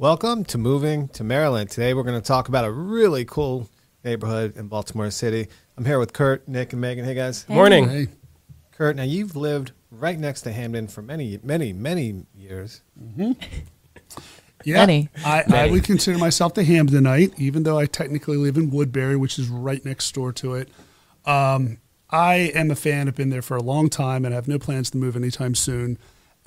Welcome to Moving to Maryland. Today we're going to talk about a really cool neighborhood in Baltimore City. I'm here with Kurt, Nick, and Megan. Hey guys. Good morning. Hey, Kurt, now you've lived right next to Hampden for many, many, many years. yeah, Many. I, I would consider myself the Hampdenite, even though I technically live in Woodberry, which is right next door to it. Um, I am a fan. I've been there for a long time, and I have no plans to move anytime soon.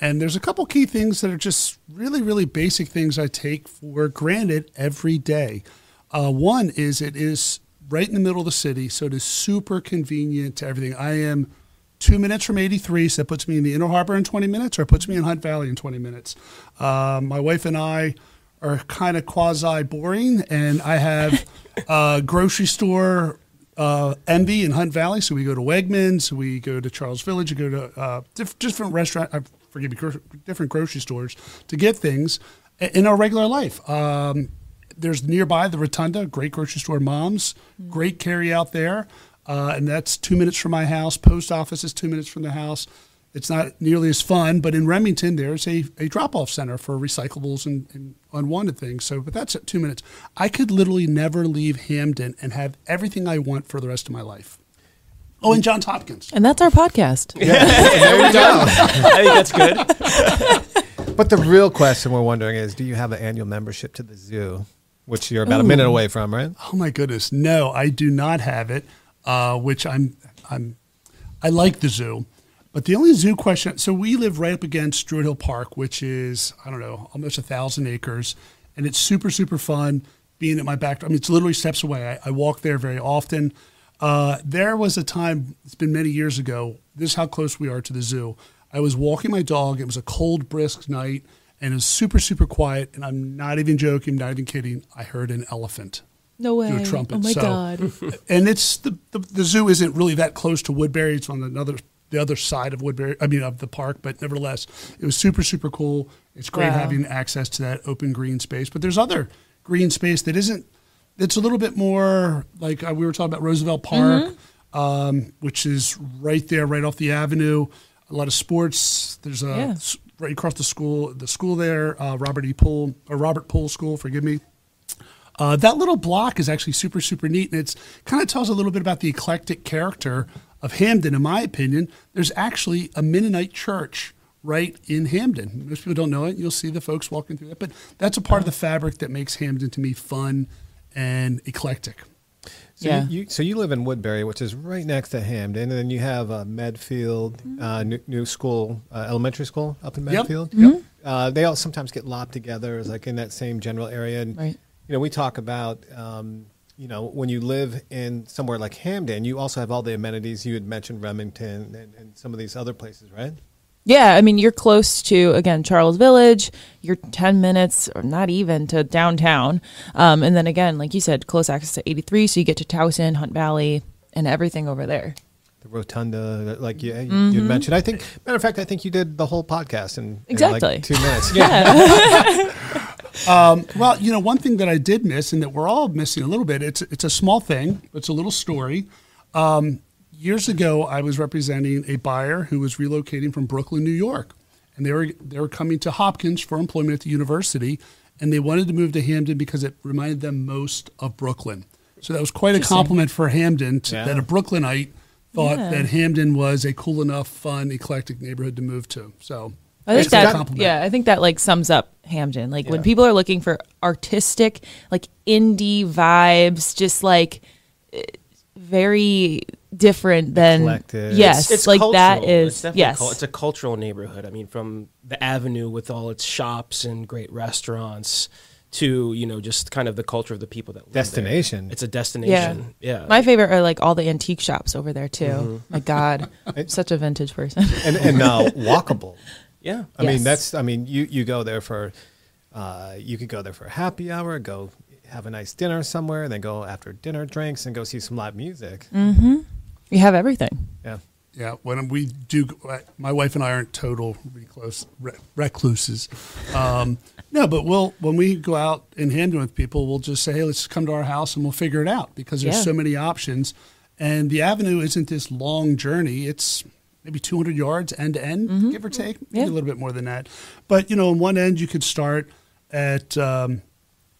And there's a couple key things that are just really, really basic things I take for granted every day. Uh, one is it is right in the middle of the city, so it is super convenient to everything. I am two minutes from 83, so that puts me in the Inner Harbor in 20 minutes, or it puts me in Hunt Valley in 20 minutes. Um, my wife and I are kind of quasi boring, and I have a grocery store uh, envy in Hunt Valley. So we go to Wegmans, we go to Charles Village, we go to uh, diff- different restaurant, uh, forgive me, different grocery stores to get things in our regular life. Um, there's nearby the Rotunda, great grocery store, Mom's, great carry out there, uh, and that's two minutes from my house. Post office is two minutes from the house. It's not nearly as fun, but in Remington, there's a, a drop off center for recyclables and, and unwanted things. So, but that's at two minutes. I could literally never leave Hampden and have everything I want for the rest of my life. Oh, and Johns Hopkins. And that's our podcast. Yeah. there we go. I think that's good. but the real question we're wondering is, do you have an annual membership to the zoo, which you're about a minute away from, right? Oh my goodness, no, I do not have it. Uh, which I'm, I'm, I like the zoo, but the only zoo question. So we live right up against Druid Hill Park, which is I don't know, almost a thousand acres, and it's super super fun being at my back. I mean, it's literally steps away. I, I walk there very often. Uh, there was a time, it's been many years ago. This is how close we are to the zoo. I was walking my dog. It was a cold, brisk night, and it was super super quiet. And I'm not even joking, not even kidding. I heard an elephant No way. do a trumpet. Oh my so, god. and it's the, the the zoo isn't really that close to Woodberry. It's on another the other side of Woodberry. I mean of the park, but nevertheless, it was super super cool. It's great Wow. having access to that open green space. But there's other green space that isn't. It's a little bit more like uh, we were talking about Roosevelt Park, um, which is right there, right off the avenue. A lot of sports. There's a Yeah. right across the school, the school there, uh, Robert E. Poole or Robert Poole School. Forgive me. Uh, that little block is actually super, super neat, and it's kind of tells a little bit about the eclectic character of Hampden. In my opinion, there's actually a Mennonite church right in Hampden. Most people don't know it. You'll see the folks walking through that, but that's a part of the fabric that makes Hampden to me fun and eclectic. So Yeah. You, you, so you live in Woodberry, which is right next to Hampden, and then you have uh, Medfield, uh, new, new school, uh, elementary school up in Yep. Medfield. Yep. Uh, they all sometimes get lopped together, as like in that same general area. And Right. you know, we talk about um, you know when you live in somewhere like Hampden, you also have all the amenities. You had mentioned Remington and, and some of these other places, right? Yeah, I mean you're close to again Charles Village. You're ten minutes or not even to downtown, um, and then again, like you said, close access to 83, so you get to Towson, Hunt Valley, and everything over there. The rotunda, like you, Mm-hmm. you mentioned. I think, matter of fact, I think you did the whole podcast in, in Exactly. like two minutes. Yeah. um, well, you know, one thing that I did miss, and that we're all missing a little bit. It's it's a small thing. It's a little story. Um, years ago, I was representing a buyer who was relocating from Brooklyn, New York, and they were they were coming to Hopkins for employment at the university, and they wanted to move to Hampden because it reminded them most of Brooklyn. So that was quite a compliment for Hampden to, Yeah. that a Brooklynite thought Yeah. that Hampden was a cool enough, fun, eclectic neighborhood to move to. So I think it's a good that yeah, I think that like sums up Hampden. Like when people are looking for artistic, like indie vibes, just like eh, very different than Eclectic. yes, It's like cultural. that is It's definitely yes, cul- it's a cultural neighborhood. I mean, from the avenue with all its shops and great restaurants to you know just kind of the culture of the people that live there. Destination. It's a destination. Yeah. My favorite are like all the antique shops over there too. Mm-hmm. My God, I'm such a vintage person. and, and now walkable. yeah. I mean, Yes. that's. I mean, you you go there for, uh, you could go there for a happy hour, go have a nice dinner somewhere, and then go after dinner drinks and go see some live music. You have everything. Yeah, Yeah, when we do, my wife and I aren't total recluse, recluses. Um, no, but we'll when we go out in Hampden with people, we'll just say, "Hey, let's come to our house and we'll figure it out," because there's Yeah. so many options, and the avenue isn't this long journey. It's maybe 200 yards end to end, give or take, maybe Yeah. a little bit more than that. But you know, on one end you could start at um,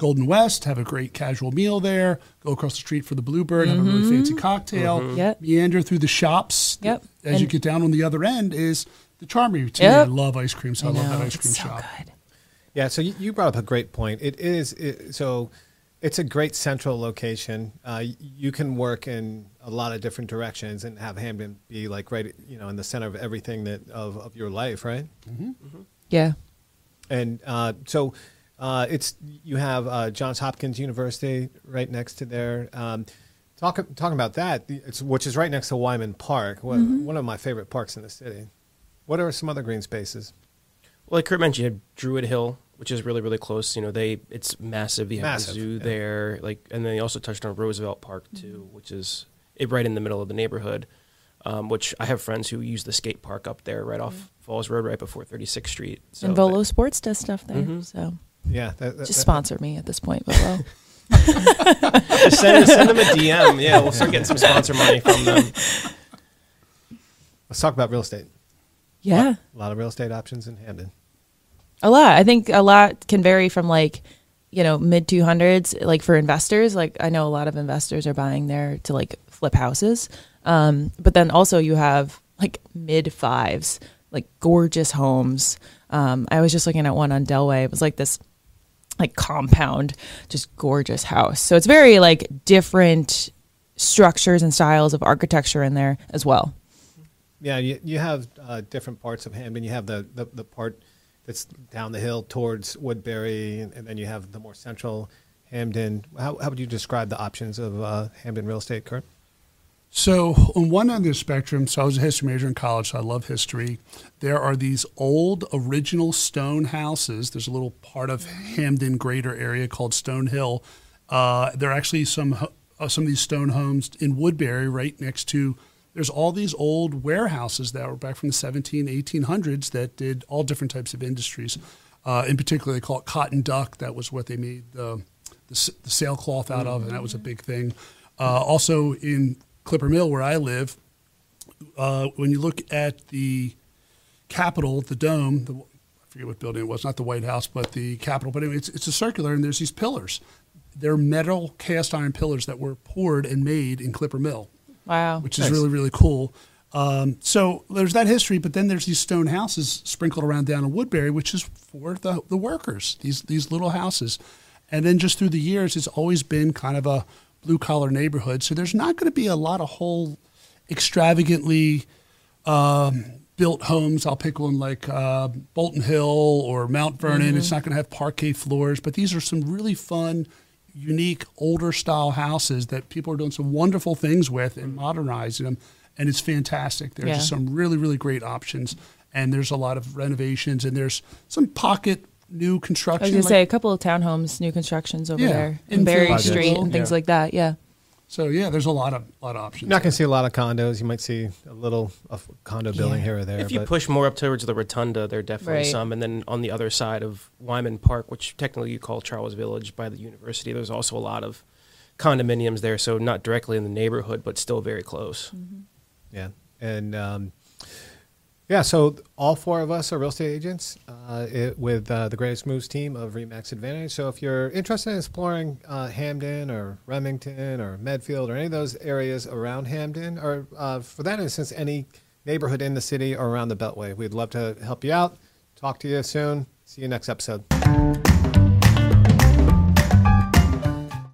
Golden West, have a great casual meal there. Go across the street for the Bluebird, have a really fancy cocktail. Yep. Meander through the shops. Yep. As you get down on the other end is the Charmery. To me, Yep. I love ice cream, so I, love know, that ice cream so shop. good. Yeah, so you, you brought up a great point. It is it, so it's a great central location. Uh, you can work in a lot of different directions and have Hampden be like right, you know, in the center of everything that of, of your life, right? Yeah. And uh, so uh, it's you have uh, Johns Hopkins University right next to there. Um, talk, talking about that, it's, which is right next to Wyman Park, one, one of my favorite parks in the city. What are some other green spaces? Well, like Kurt mentioned, you have Druid Hill, which is really really close. You know, they it's massive. You have Massive, the zoo yeah. there, like, and then you also touched on Roosevelt Park too, which is it right in the middle of the neighborhood. Um, which I have friends who use the skate park up there, right off Falls Road, right before 36th Street. So and Volo Sports does stuff there. Mhm. So Yeah, that, that- just that- sponsor me at this point, Volo. just send, send them a DM. Yeah, we'll start getting some sponsor money from them. Let's talk about real estate. yeah. A lot of real estate options in Hampden. A lot. I think a lot can vary from like, you know, mid 200s, like for investors. Like, I know a lot of investors are buying there to like flip houses. Um, but then also you have like mid fives, like gorgeous homes. Um, I was just looking at one on Delway. It was like this like compound, just gorgeous house. So it's very like different structures and styles of architecture in there as well. Yeah, you, you have uh, different parts of Hampden. You have the, the, the part that's down the hill towards Woodberry, and, and then you have the more central Hampden. How, how would you describe the options of uh, Hampden real estate, Kurt? So, on one end of the spectrum, so I was a history major in college, so I love history. There are these old original stone houses. There's a little part of Hampden greater area called Stone Hill. Uh, there are actually some uh, some of these stone homes in Woodberry right next to. There's all these old warehouses that were back from the 17, 1800s that did all different types of industries. Uh, in particular, they call it cotton duck. That was what they made the, the, the sailcloth out of, and that was a big thing. Uh, also in Clipper Mill, where I live, uh, when you look at the Capitol, the dome, the, I forget what building it was, not the White House, but the Capitol. But anyway, it's, it's a circular, and there's these pillars. They're metal cast iron pillars that were poured and made in Clipper Mill, Wow. which is Nice. really, really cool. Um, so there's that history, but then there's these stone houses sprinkled around down in Woodberry, which is for the, the workers, these, these little houses. And then just through the years, it's always been kind of a blue collar neighborhood. So there's not going to be a lot of whole extravagantly um, built homes. I'll pick one like uh, Bolton Hill or Mount Vernon. It's not going to have parquet floors, but these are some really fun, unique, older style houses that people are doing some wonderful things with and modernizing them. And it's fantastic. There's Yeah. just some really, really great options. And there's a lot of renovations and there's some pocket new construction. I construction. was gonna like- say a couple of townhomes, new constructions over Yeah, there, in in Berry Philadelphia. Street and things Yeah. like that. Yeah, so yeah, there's a lot of lot of options. You're not going to see a lot of condos. You might see a little of condo building Yeah. here or there. If you but push more up towards the rotunda, there are definitely Right. some. And then on the other side of Wyman Park, which technically you call Charles Village by the university, there's also a lot of condominiums there. So not directly in the neighborhood, but still very close. Yeah, and um, yeah, so all four of us are real estate agents uh, it, with uh, the Greatest Moves team of Remax Advantage. So if you're interested in exploring uh, Hampden or Remington or Medfield or any of those areas around Hampden, or uh, for that instance, any neighborhood in the city or around the Beltway, we'd love to help you out. Talk to you soon. See you next episode.